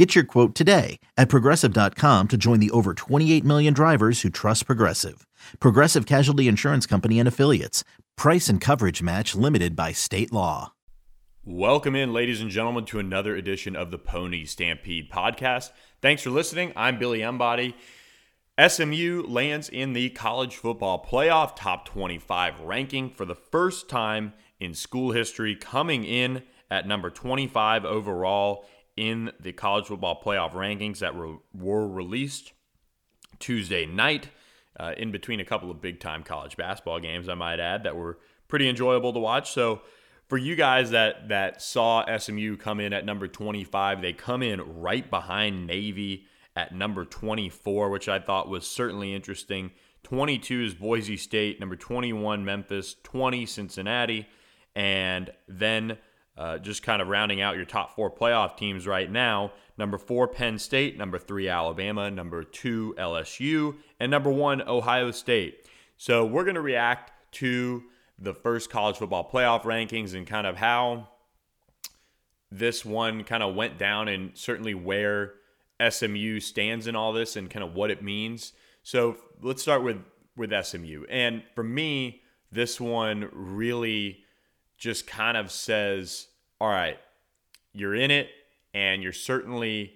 Get your quote today at progressive.com to join the over 28 million drivers who trust Progressive. Progressive Casualty Insurance Company and Affiliates. Price and coverage match limited by state law. Welcome in, ladies and gentlemen, to another edition of the Pony Stampede podcast. Thanks for listening. I'm Billy Embody. SMU lands in the college football playoff top 25 ranking for the first time in school history, coming in at number 25 overall in the college football playoff rankings that were, were released Tuesday night, uh, in between a couple of big time college basketball games, I might add, that were pretty enjoyable to watch. So, for you guys that that saw SMU come in at number 25, they come in right behind Navy at number 24, which I thought was certainly interesting. 22 is Boise State, number 21 Memphis, 20 Cincinnati, and then uh, just kind of rounding out your top four playoff teams right now number four, Penn State, number three, Alabama, number two, LSU, and number one, Ohio State. So we're going to react to the first college football playoff rankings and kind of how this one kind of went down and certainly where SMU stands in all this and kind of what it means. So let's start with with SMU. And for me, this one really just kind of says, all right, you're in it and you're certainly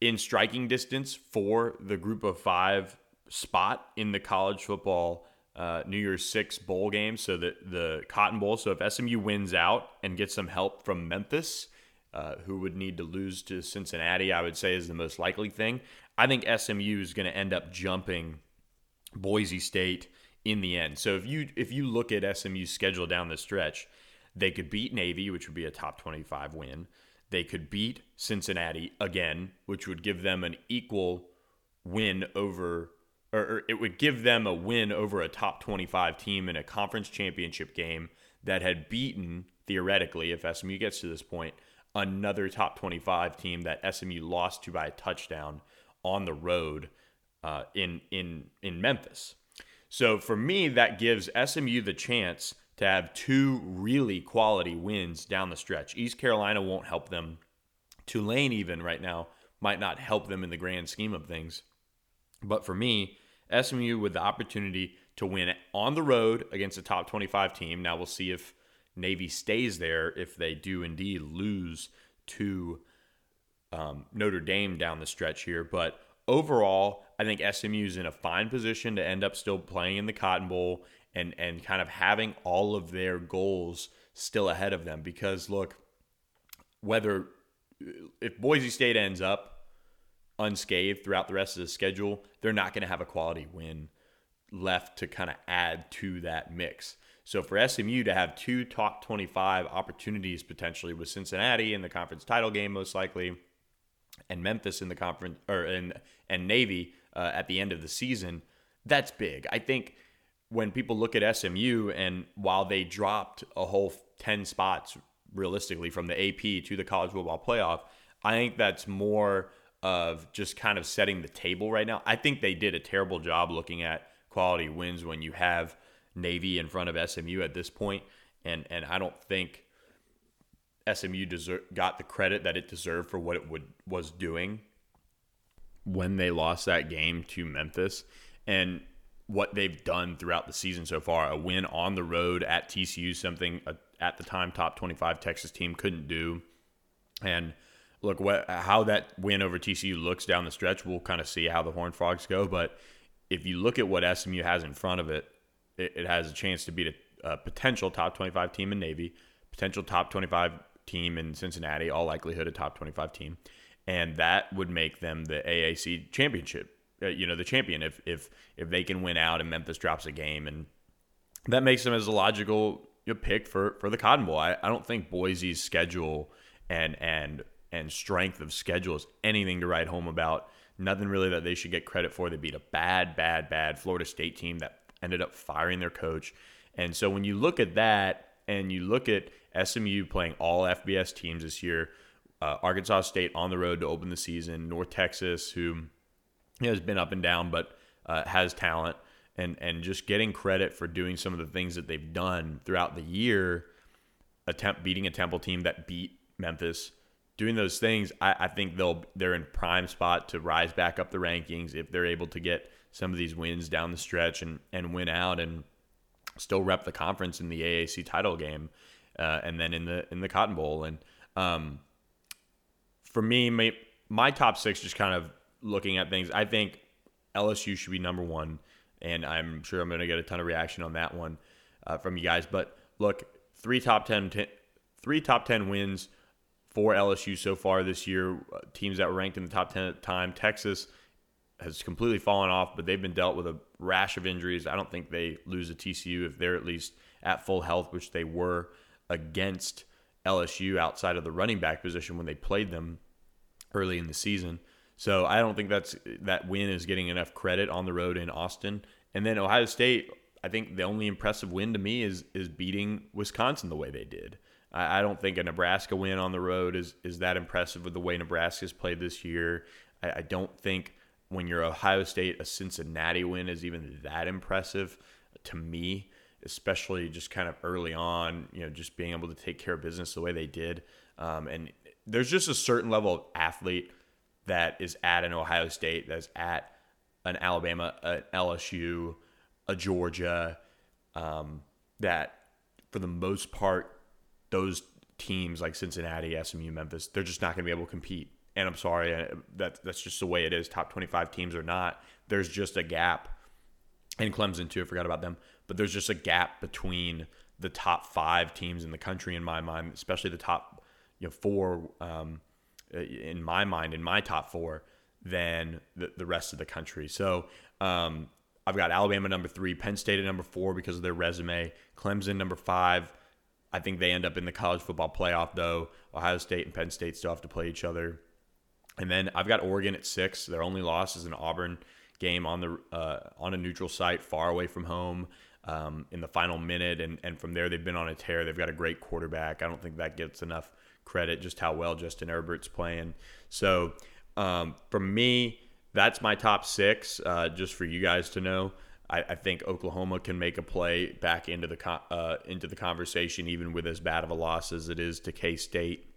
in striking distance for the group of five spot in the college football uh, New Year's Six bowl game. So the the Cotton Bowl. So if SMU wins out and gets some help from Memphis, uh, who would need to lose to Cincinnati, I would say is the most likely thing. I think SMU is going to end up jumping Boise State in the end. So if you if you look at SMU's schedule down the stretch, they could beat Navy, which would be a top 25 win. They could beat Cincinnati again, which would give them an equal win over, or, it would give them a win over a top 25 team in a conference championship game that had beaten, theoretically, if SMU gets to this point, another top 25 team that SMU lost to by a touchdown on the road uh, in in in Memphis. So for me, that gives SMU the chance to have two really quality wins down the stretch. East Carolina won't help them. Tulane, even right now, might not help them in the grand scheme of things. But for me, SMU with the opportunity to win on the road against a top 25 team. Now we'll see if Navy stays there if they do indeed lose to um, Notre Dame down the stretch here. But overall, I think SMU is in a fine position to end up still playing in the Cotton Bowl and and kind of having all of their goals still ahead of them because look whether if Boise State ends up unscathed throughout the rest of the schedule, they're not going to have a quality win left to kind of add to that mix. So for SMU to have two top 25 opportunities potentially with Cincinnati in the conference title game most likely and Memphis in the conference or in and Navy uh, at the end of the season, that's big. I think when people look at SMU and while they dropped a whole 10 spots realistically from the AP to the college football playoff, I think that's more of just kind of setting the table right now. I think they did a terrible job looking at quality wins when you have Navy in front of SMU at this point and and I don't think SMU deserve, got the credit that it deserved for what it would was doing when they lost that game to Memphis. And what they've done throughout the season so far. A win on the road at TCU, something a, at the time top 25 Texas team couldn't do. And look, what how that win over TCU looks down the stretch, we'll kind of see how the Horned Frogs go. But if you look at what SMU has in front of it, it, it has a chance to beat a, a potential top 25 team in Navy, potential top 25 team in Cincinnati, all likelihood a top 25 team. And that would make them the AAC championship uh, you know the champion if if if they can win out and Memphis drops a game and that makes them as a logical pick for for the Cotton Bowl. I, I don't think Boise's schedule and and and strength of schedule is anything to write home about. Nothing really that they should get credit for. They beat a bad, bad, bad Florida State team that ended up firing their coach And so when you look at that and you look at SMU playing all FBS teams this year, uh, Arkansas State on the road to open the season, North Texas, who has been up and down but uh, has talent, and and just getting credit for doing some of the things that they've done throughout the year, attempt beating a Temple team that beat Memphis, doing those things, I, I think they'll they're in prime spot to rise back up the rankings if they're able to get some of these wins down the stretch and and win out and still rep the conference in the AAC title game, uh, and then in the in the Cotton Bowl and. Um, for me, my, my top six, just kind of looking at things, I think LSU should be number one, and I'm sure I'm going to get a ton of reaction on that one uh, from you guys. But look, three top 10, ten, three top 10 wins for LSU so far this year. Uh, teams that were ranked in the top 10 at the time. Texas has completely fallen off, but they've been dealt with a rash of injuries. I don't think they lose a TCU if they're at least at full health, which they were against LSU outside of the running back position when they played them early in the season. So I don't think that's that win is getting enough credit on the road in Austin. And then Ohio State, I think the only impressive win to me is is beating Wisconsin the way they did. I, I don't think a Nebraska win on the road is is that impressive with the way Nebraska's played this year. I, I don't think when you're Ohio State, a Cincinnati win is even that impressive to me, especially just kind of early on, you know, just being able to take care of business the way they did. Um, and there's just a certain level of athlete that is at an Ohio State, that's at an Alabama, an LSU, a Georgia, um, that for the most part, those teams like Cincinnati, SMU, Memphis, they're just not going to be able to compete. And I'm sorry, uh, that that's just the way it is. Top 25 teams or not, there's just a gap. And Clemson too, I forgot about them. But there's just a gap between the top five teams in the country, in my mind, especially the top you know four um, in my mind in my top four than the, the rest of the country. So um, I've got Alabama number three, Penn State at number four because of their resume, Clemson number five. I think they end up in the college football playoff though. Ohio State and Penn State still have to play each other. And then I've got Oregon at six. Their only loss is an Auburn game on the uh, on a neutral site, far away from home. Um, in the final minute, and, and from there they've been on a tear. They've got a great quarterback. I don't think that gets enough credit just how well Justin Herbert's playing. So um, for me, that's my top six. Uh, just for you guys to know, I, I, think Oklahoma can make a play back into the uh, into the conversation, even with as bad of a loss as it is to K State.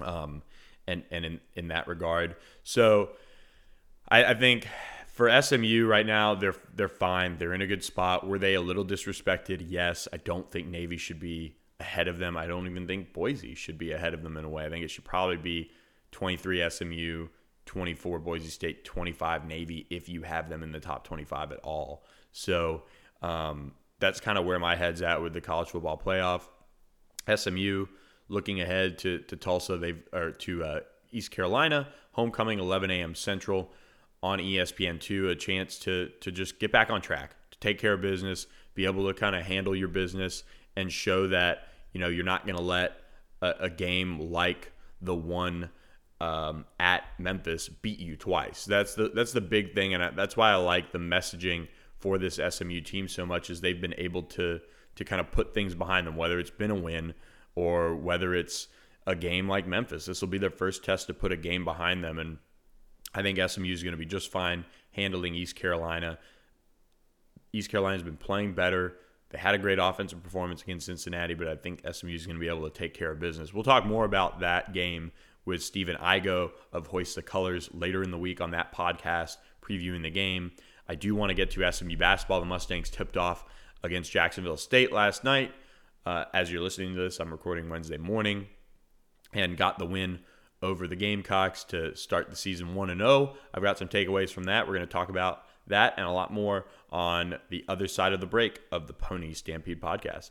Um, and and in, in that regard, so I, I think for SMU right now, they're they're fine. They're in a good spot. Were they a little disrespected? Yes. I don't think Navy should be ahead of them. I don't even think Boise should be ahead of them in a way. I think it should probably be 23 SMU, 24 Boise State, 25 Navy if you have them in the top 25 at all. So um, that's kind of where my head's at with the college football playoff. SMU looking ahead to, to Tulsa, they've or to uh, East Carolina, homecoming 11 a.m. Central on ESPN2, a chance to to just get back on track, to take care of business, be able to kind of handle your business and show that you know you're not going to let a, a, game like the one um, at Memphis beat you twice. That's the that's the big thing, and that's why I like the messaging for this SMU team so much is they've been able to to kind of put things behind them, whether it's been a win or whether it's a game like Memphis. This will be their first test to put a game behind them, and I think SMU is going to be just fine handling East Carolina. East Carolina's been playing better. They had a great offensive performance against Cincinnati, but I think SMU is going to be able to take care of business. We'll talk more about that game with Stephen Igo of Hoist the Colors later in the week on that podcast, previewing the game. I do want to get to SMU basketball. The Mustangs tipped off against Jacksonville State last night. Uh, as you're listening to this, I'm recording Wednesday morning and got the win over the Gamecocks to start the season 1 and 0. I've got some takeaways from that. We're going to talk about that and a lot more on the other side of the break of the Pony Stampede podcast.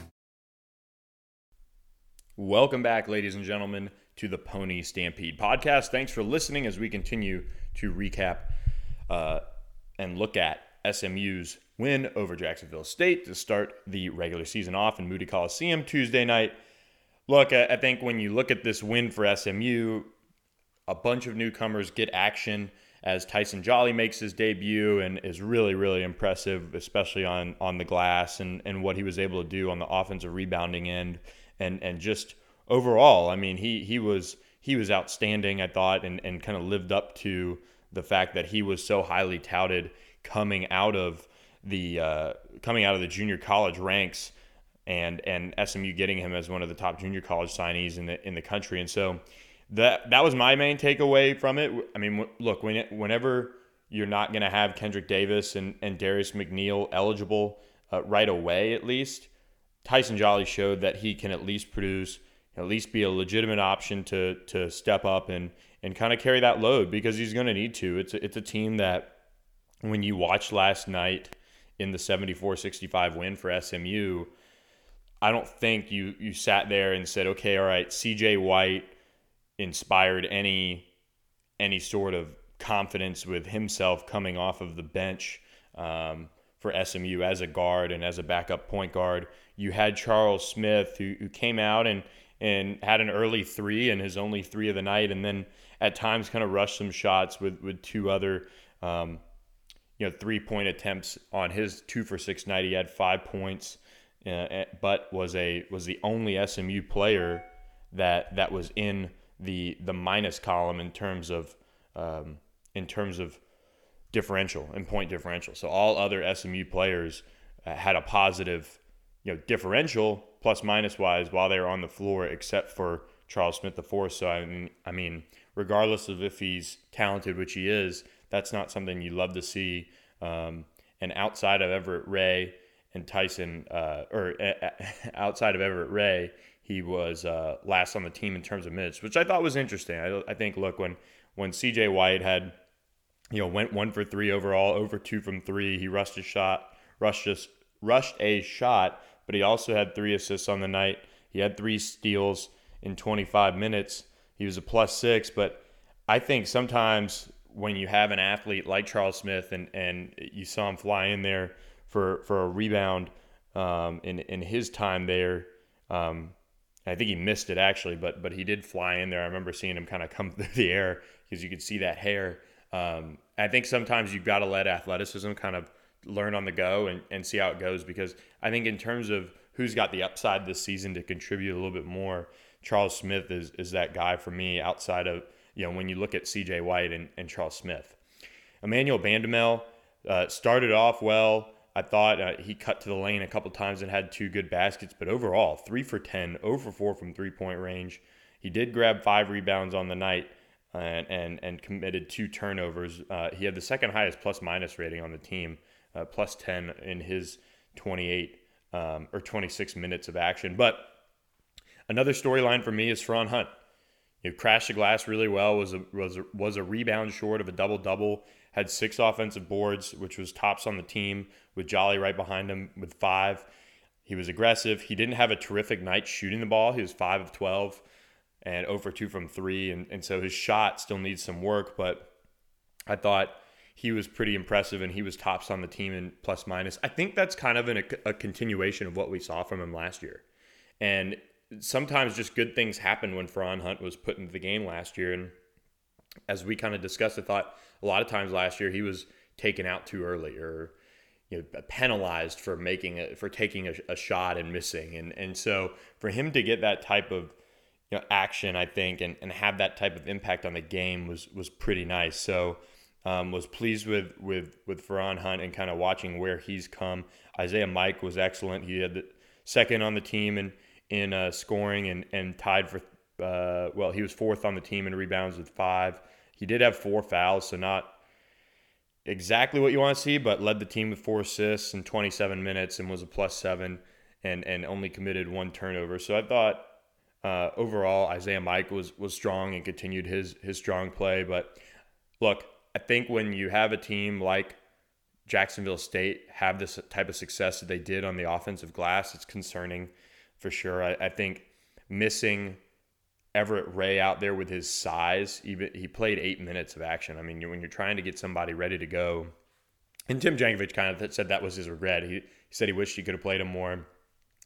Welcome back, ladies and gentlemen, to the Pony Stampede podcast. Thanks for listening as we continue to recap uh, and look at SMU's win over Jacksonville State to start the regular season off in Moody Coliseum Tuesday night. Look, I think when you look at this win for SMU, a bunch of newcomers get action as Tyson Jolly makes his debut and is really, really impressive, especially on on the glass and, and what he was able to do on the offensive rebounding end and and just overall, I mean, he he was he was outstanding, I thought, and and kind of lived up to the fact that he was so highly touted coming out of the uh, coming out of the junior college ranks, and and SMU getting him as one of the top junior college signees in the in the country, and so that that was my main takeaway from it. I mean, look, when it, whenever you're not going to have Kendric Davis and and Darius McNeill eligible uh, right away, at least Tyson Jolly showed that he can at least produce, at least be a legitimate option to to step up and and kind of carry that load because he's going to need to. It's a, it's a team that when you watched last night in the 74-65 win for SMU, I don't think you you sat there and said, "Okay, all right, CJ White inspired any any sort of confidence with himself coming off of the bench um, for SMU as a guard and as a backup point guard you had Charles Smith who, who came out and and had an early three and his only three of the night, and then at times kind of rushed some shots with with two other um, you know three point attempts on his two for six night. He had five points, uh, but was a was the only SMU player that that was in the the minus column in terms of um, in terms of differential and point differential. So all other SMU players uh, had a positive you know, differential plus minus wise while they were on the floor, except for Charles Smith the fourth. So I mean, I mean, regardless of if he's talented, which he is, that's not something you love to see. Um, and outside of Everett Ray and Tyson, uh, or uh, outside of Everett Ray, he was uh, last on the team in terms of minutes, which I thought was interesting. I, I think, look, when when C.J. White had, you know, went one for three overall, over two from three, he rushed a shot, rushed just rushed a shot but he also had three assists on the night. He had three steals in 25 minutes. He was a plus six, but I think sometimes when you have an athlete like Charles Smith and, and you saw him fly in there for, for a rebound um, in, in his time there, um, I think he missed it actually, but but he did fly in there. I remember seeing him kind of come through the air because you could see that hair. Um, I think sometimes you've got to let athleticism kind of learn on the go and, and see how it goes because I think in terms of who's got the upside this season to contribute a little bit more, Charles Smith is is that guy for me outside of you know when you look at CJ White and, and Charles Smith. Emmanuel Bandoumel uh, started off well. I thought uh, he cut to the lane a couple times and had two good baskets, but overall, three for 10, over four from three point range. He did grab five rebounds on the night and, and, and committed two turnovers. Uh, he had the second highest plus minus rating on the team uh, plus 10 in his 28 um, or 26 minutes of action. But another storyline for me is Feron Hunt. You crashed the glass really well. Was a was a, was a rebound short of a double double. Had six offensive boards, which was tops on the team. With Jolly right behind him with five. He was aggressive. He didn't have a terrific night shooting the ball. He was five of twelve, and 0 for two from three. And and so his shot still needs some work. But I thought he was pretty impressive and he was tops on the team in plus minus. I think that's kind of an, a, continuation of what we saw from him last year. And sometimes just good things happen when Feron Hunt was put into the game last year. And as we kind of discussed, I thought a lot of times last year he was taken out too early or you know, penalized for making a, for taking a, a, shot and missing. And and so for him to get that type of you know, action, I think, and, and have that type of impact on the game was was pretty nice. So um, was pleased with with with Feron Hunt and kind of watching where he's come. Isaiah Mike was excellent. He had the second on the team in in uh, scoring and and tied for uh, well, he was fourth on the team in rebounds with five. He did have four fouls, so not exactly what you want to see, but led the team with four assists in 27 minutes and was a plus seven and and only committed one turnover. So I thought uh, overall Isaiah Mike was was strong and continued his his strong play. But look, I think when you have a team like Jacksonville State have this type of success that they did on the offensive glass, it's concerning for sure. I, I think missing Everett Ray out there with his size. Even he played eight minutes of action. I mean, when you're trying to get somebody ready to go, and Tim Jankovich kind of said that was his regret. He, he said he wished he could have played him more.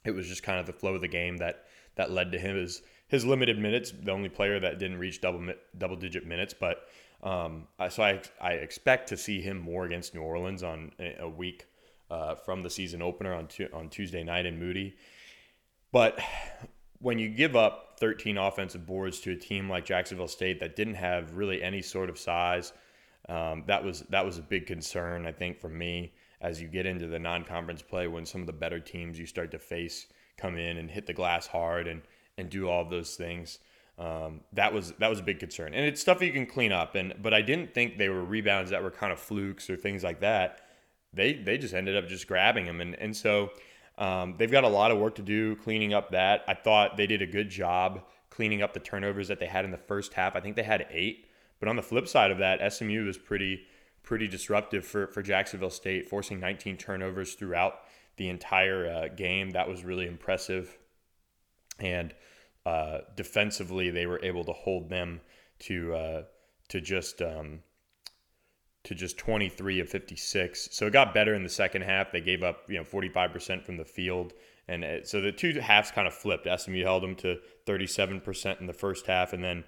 It was just kind of the flow of the game that that led to him his his limited minutes. The only player that didn't reach double double digit minutes, but um, so I I expect to see him more against New Orleans on a week uh, from the season opener on tu- on Tuesday night in Moody. But when you give up 13 offensive boards to a team like Jacksonville State that didn't have really any sort of size, um, that was that was a big concern I think for me as you get into the non-conference play when some of the better teams you start to face come in and hit the glass hard and and do all of those things. Um, that was that was a big concern, and it's stuff you can clean up. And but I didn't think they were rebounds that were kind of flukes or things like that. They they just ended up just grabbing them, and and so um, they've got a lot of work to do cleaning up that. I thought they did a good job cleaning up the turnovers that they had in the first half. I think they had eight. But on the flip side of that, SMU was pretty pretty disruptive for, for Jacksonville State, forcing 19 turnovers throughout the entire uh, game. That was really impressive. And uh, defensively, they were able to hold them to uh, to just um, to just 23 of 56. So it got better in the second half. They gave up, you know, 45% from the field. And it, so the two halves kind of flipped. SMU held them to 37% in the first half. And then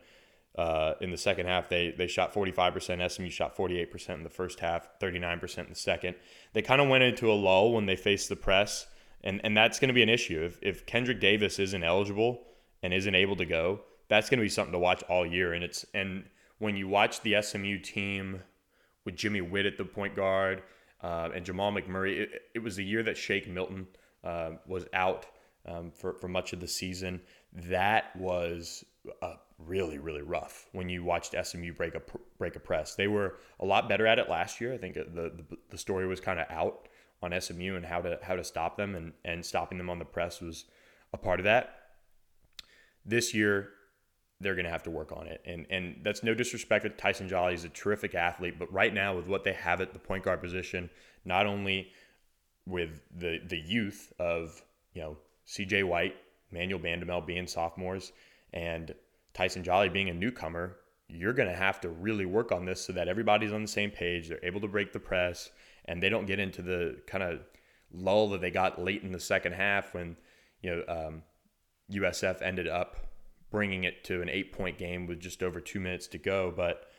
uh, in the second half, they, they shot 45%. SMU shot 48% in the first half, 39% in the second. They kind of went into a lull when they faced the press. And, and that's going to be an issue. If, if Kendric Davis isn't eligible and isn't able to go, that's going to be something to watch all year. And it's and when you watch the SMU team – with Jimmy Whitt at the point guard uh, and Jahmal McMurray. It, it, was the year that Shake Milton uh, was out um, for, for much of the season. That was really, really rough when you watched SMU break a, break a press. They were a lot better at it last year. I think the, the, the story was kind of out on SMU and how to how to stop them and, and stopping them on the press was a part of that. This year, they're going to have to work on it. And and that's no disrespect to Tyson Jolly. He's a terrific athlete, but right now with what they have at the point guard position, not only with the the youth of you know C.J. White, Manuel Bandoumel being sophomores, and Tyson Jolly being a newcomer, you're going to have to really work on this so that everybody's on the same page. They're able to break the press, and they don't get into the kind of lull that they got late in the second half when you know um, USF ended up bringing it to an eight point game with just over two minutes to go. But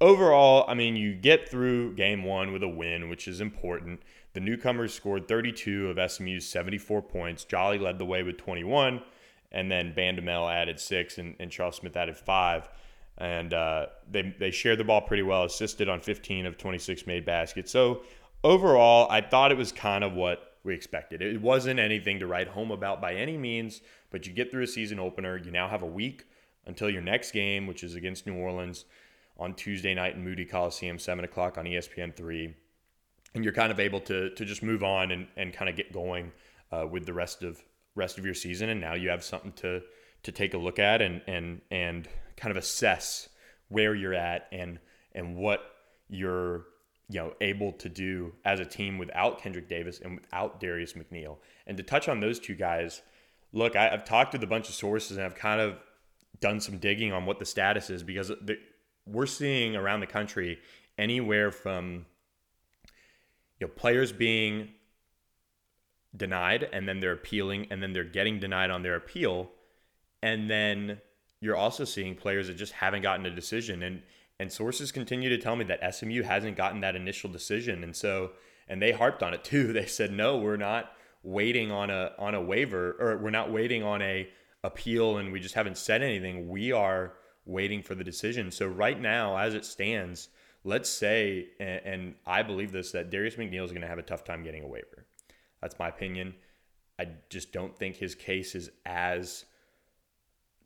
overall, I mean, you get through game one with a win, which is important. The newcomers scored 32 of SMU's 74 points. Jolly led the way with 21, and then Bandoumel added six, and, and Charles Smith added five. And uh, they, they shared the ball pretty well, assisted on 15 of 26 made baskets. So overall, I thought it was kind of what we expected. It wasn't anything to write home about by any means, but you get through a season opener. You now have a week until your next game, which is against New Orleans on Tuesday night in Moody Coliseum, 7 o'clock on ESPN 3. And you're kind of able to, to just move on and, and kind of get going uh, with the rest of rest of your season. And now you have something to to take a look at and and and kind of assess where you're at and and what you're you know able to do as a team without Kendric Davis and without Darius McNeill. And to touch on those two guys, look, I, have talked with a bunch of sources and I've kind of done some digging on what the status is because the, we're seeing around the country anywhere from you know, players being denied and then they're appealing and then they're getting denied on their appeal. And then you're also seeing players that just haven't gotten a decision. And and sources continue to tell me that SMU hasn't gotten that initial decision. And so and they harped on it too. They said, no, we're not waiting on a on a waiver or we're not waiting on a appeal and we just haven't said anything. We are waiting for the decision. So right now, as it stands, let's say, and, and I believe this, that Darius McNeill is going to have a tough time getting a waiver. That's my opinion. I just don't think his case is as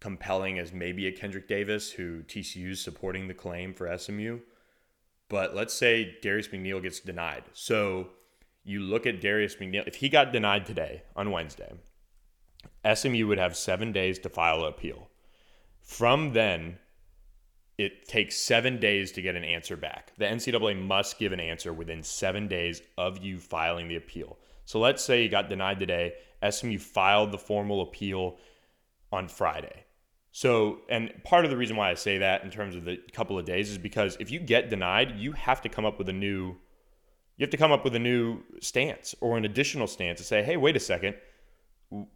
compelling as maybe a Kendric Davis, who TCU is supporting the claim for SMU. But let's say Darius McNeill gets denied. So you look at Darius McNeill, if he got denied today on Wednesday, SMU would have seven days to file an appeal. From then, it takes seven days to get an answer back. The NCAA must give an answer within seven days of you filing the appeal. So let's say you got denied today, SMU filed the formal appeal on Friday. So, and part of the reason why I say that in terms of the couple of days is because if you get denied, you have to come up with a new you have to come up with a new stance or an additional stance to say, "Hey, wait a second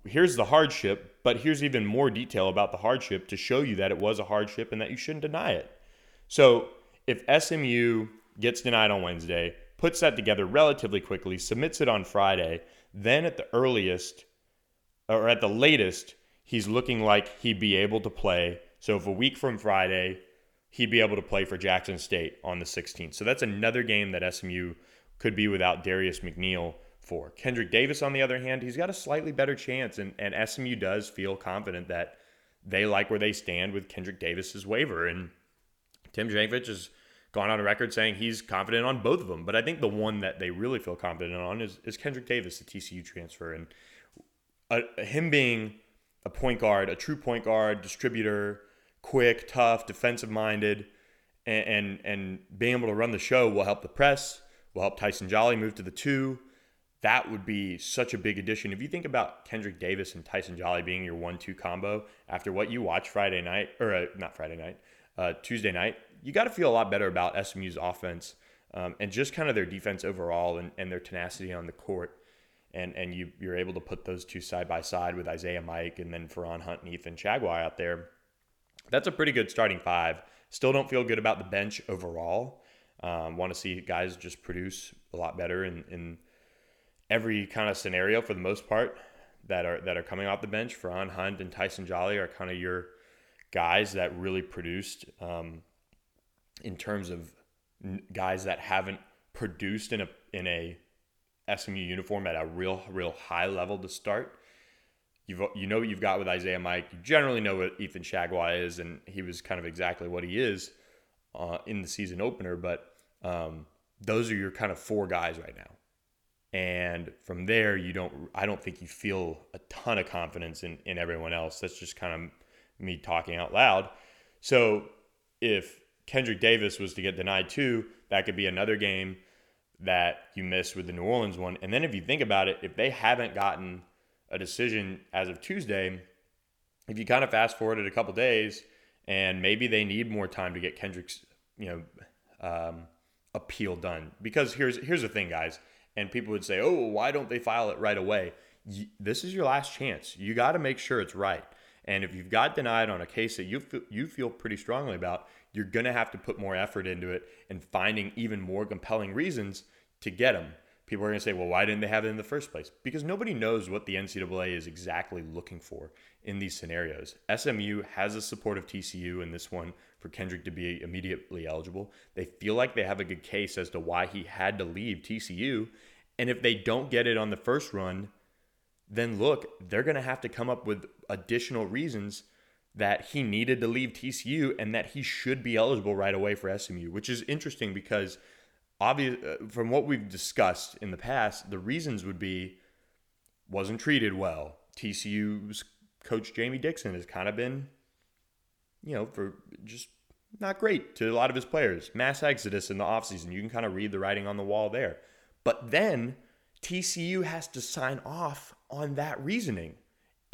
here's the hardship, but here's even more detail about the hardship to show you that it was a hardship and that you shouldn't deny it. So if SMU gets denied on Wednesday, puts that together relatively quickly, submits it on Friday, then at the earliest or at the latest, he's looking like he'd be able to play. So if a week from Friday, he'd be able to play for Jackson State on the 16th. So that's another game that SMU could be without Darius McNeill for. Kendric Davis, on the other hand, he's got a slightly better chance, and, and SMU does feel confident that they like where they stand with Kendric Davis's waiver. And Tim Jankovich has gone on record saying he's confident on both of them. But I think the one that they really feel confident on is, is Kendric Davis, the TCU transfer. And uh, him being a point guard, a true point guard, distributor, quick, tough, defensive minded, and, and, and being able to run the show will help the press, will help Tyson Jolly move to the two that would be such a big addition. If you think about Kendric Davis and Tyson Jolly being your one-two combo after what you watched Friday night, or uh, not Friday night, uh, Tuesday night, you got to feel a lot better about SMU's offense um, and just kind of their defense overall and, and their tenacity on the court. And and you you're able to put those two side by side with Isaiah Mike and then Feron Hunt and Ethan Chargois out there. That's a pretty good starting five. Still don't feel good about the bench overall. Um, Want to see guys just produce a lot better in, in every kind of scenario for the most part that are that are coming off the bench. Feron Hunt and Tyson Jolly are kind of your guys that really produced um, in terms of guys that haven't produced in a in a SMU uniform at a real real high level to start. You've, you know what you've got with Isaiah Mike. You generally know what Ethan Chargois is, and he was kind of exactly what he is uh, in the season opener. But um, those are your kind of four guys right now and from there you don't i don't think you feel a ton of confidence in, in everyone else that's just kind of me talking out loud so if kendric davis was to get denied too that could be another game that you missed with the new orleans one and then if you think about it if they haven't gotten a decision as of tuesday if you kind of fast forward it a couple days and maybe they need more time to get kendric's you know um, appeal done because here's here's the thing guys and people would say, "Oh, why don't they file it right away?" This is your last chance. You got to make sure it's right. And if you've got denied on a case that you feel, you feel pretty strongly about, you're going to have to put more effort into it and finding even more compelling reasons to get them. People are going to say, well, why didn't they have it in the first place? Because nobody knows what the NCAA is exactly looking for in these scenarios. SMU has the support of TCU in this one for Kendric to be immediately eligible. They feel like they have a good case as to why he had to leave TCU. And if they don't get it on the first run, then look, they're going to have to come up with additional reasons that he needed to leave TCU and that he should be eligible right away for SMU, which is interesting because obvious uh, from what we've discussed in the past, the reasons would be wasn't treated well. TCU's coach Jamie Dixon has kind of been, you know, for just not great to a lot of his players. Mass exodus in the offseason. You can kind of read the writing on the wall there. But then TCU has to sign off on that reasoning.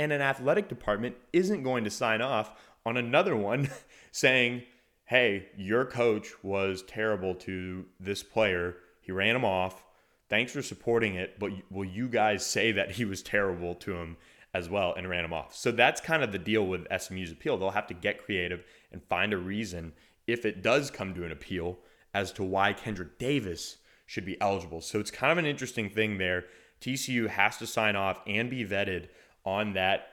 And an athletic department isn't going to sign off on another one saying, hey, your coach was terrible to this player. He ran him off. Thanks for supporting it, but will you guys say that he was terrible to him as well and ran him off? So that's kind of the deal with SMU's appeal. They'll have to get creative and find a reason if it does come to an appeal as to why Kendric Davis should be eligible. So it's kind of an interesting thing there. TCU has to sign off and be vetted on that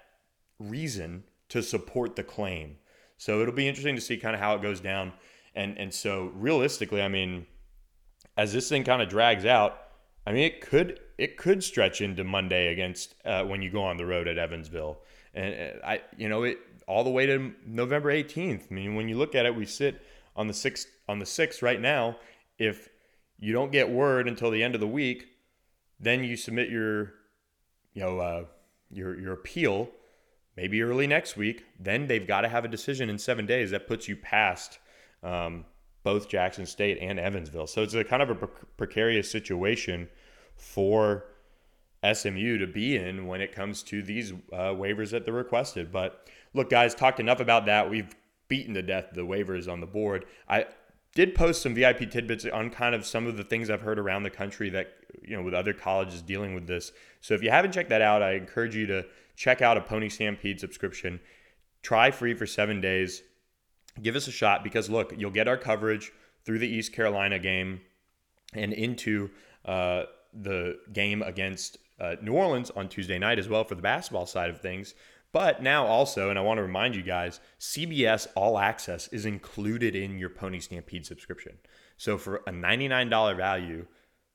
reason to support the claim. So it'll be interesting to see kind of how it goes down. And and so realistically, I mean, as this thing kind of drags out, I mean, it could it could stretch into Monday against uh, when you go on the road at Evansville, and uh, I you know it all the way to November 18th. I mean, when you look at it, we sit on the sixth on the sixth right now. If you don't get word until the end of the week, then you submit your you know uh, your your appeal maybe early next week. Then they've got to have a decision in seven days. That puts you past um, both Jackson State and Evansville. So it's a kind of a pre- precarious situation for SMU to be in when it comes to these uh, waivers that they're requested. But look, guys, talked enough about that. We've beaten to death the waivers on the board. I did post some VIP tidbits on kind of some of the things I've heard around the country that, you know, with other colleges dealing with this. So if you haven't checked that out, I encourage you to check out a Pony Stampede subscription. Try free for seven days. Give us a shot because, look, you'll get our coverage through the East Carolina game and into uh, the game against uh, New Orleans on Tuesday night as well for the basketball side of things. But now also, and I want to remind you guys, CBS All Access is included in your Pony Stampede subscription. So for a $99 value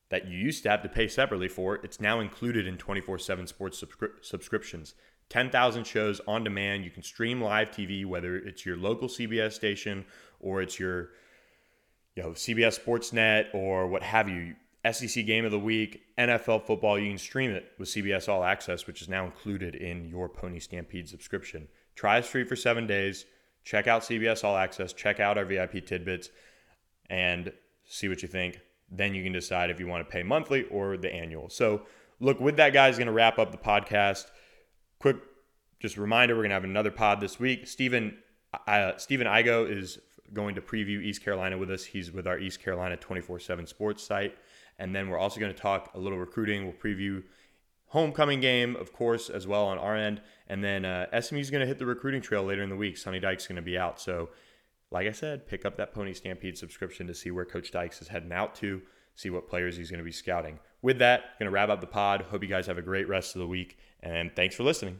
that you used to have to pay separately for, it's now included in 24/7 sports subscri- subscriptions. 10,000 shows on demand. You can stream live TV whether it's your local CBS station or it's your you know CBS Sportsnet or what have you. SEC game of the week, NFL football, you can stream it with CBS All Access, which is now included in your Pony Stampede subscription. Try us free for seven days. Check out CBS All Access, check out our VIP tidbits, and see what you think. Then you can decide if you want to pay monthly or the annual. So, look, with that, guys, going to wrap up the podcast. Quick, just reminder: we're going to have another pod this week. Stephen uh, Stephen Igo is going to preview East Carolina with us. He's with our East Carolina 24/7 Sports site. And then we're also going to talk a little recruiting. We'll preview homecoming game, of course, as well on our end. And then uh, is going to hit the recruiting trail later in the week. Sonny Dykes going to be out. So, like I said, pick up that Pony Stampede subscription to see where Coach Dykes is heading out to, see what players he's going to be scouting. With that, going to wrap up the pod. Hope you guys have a great rest of the week. And thanks for listening.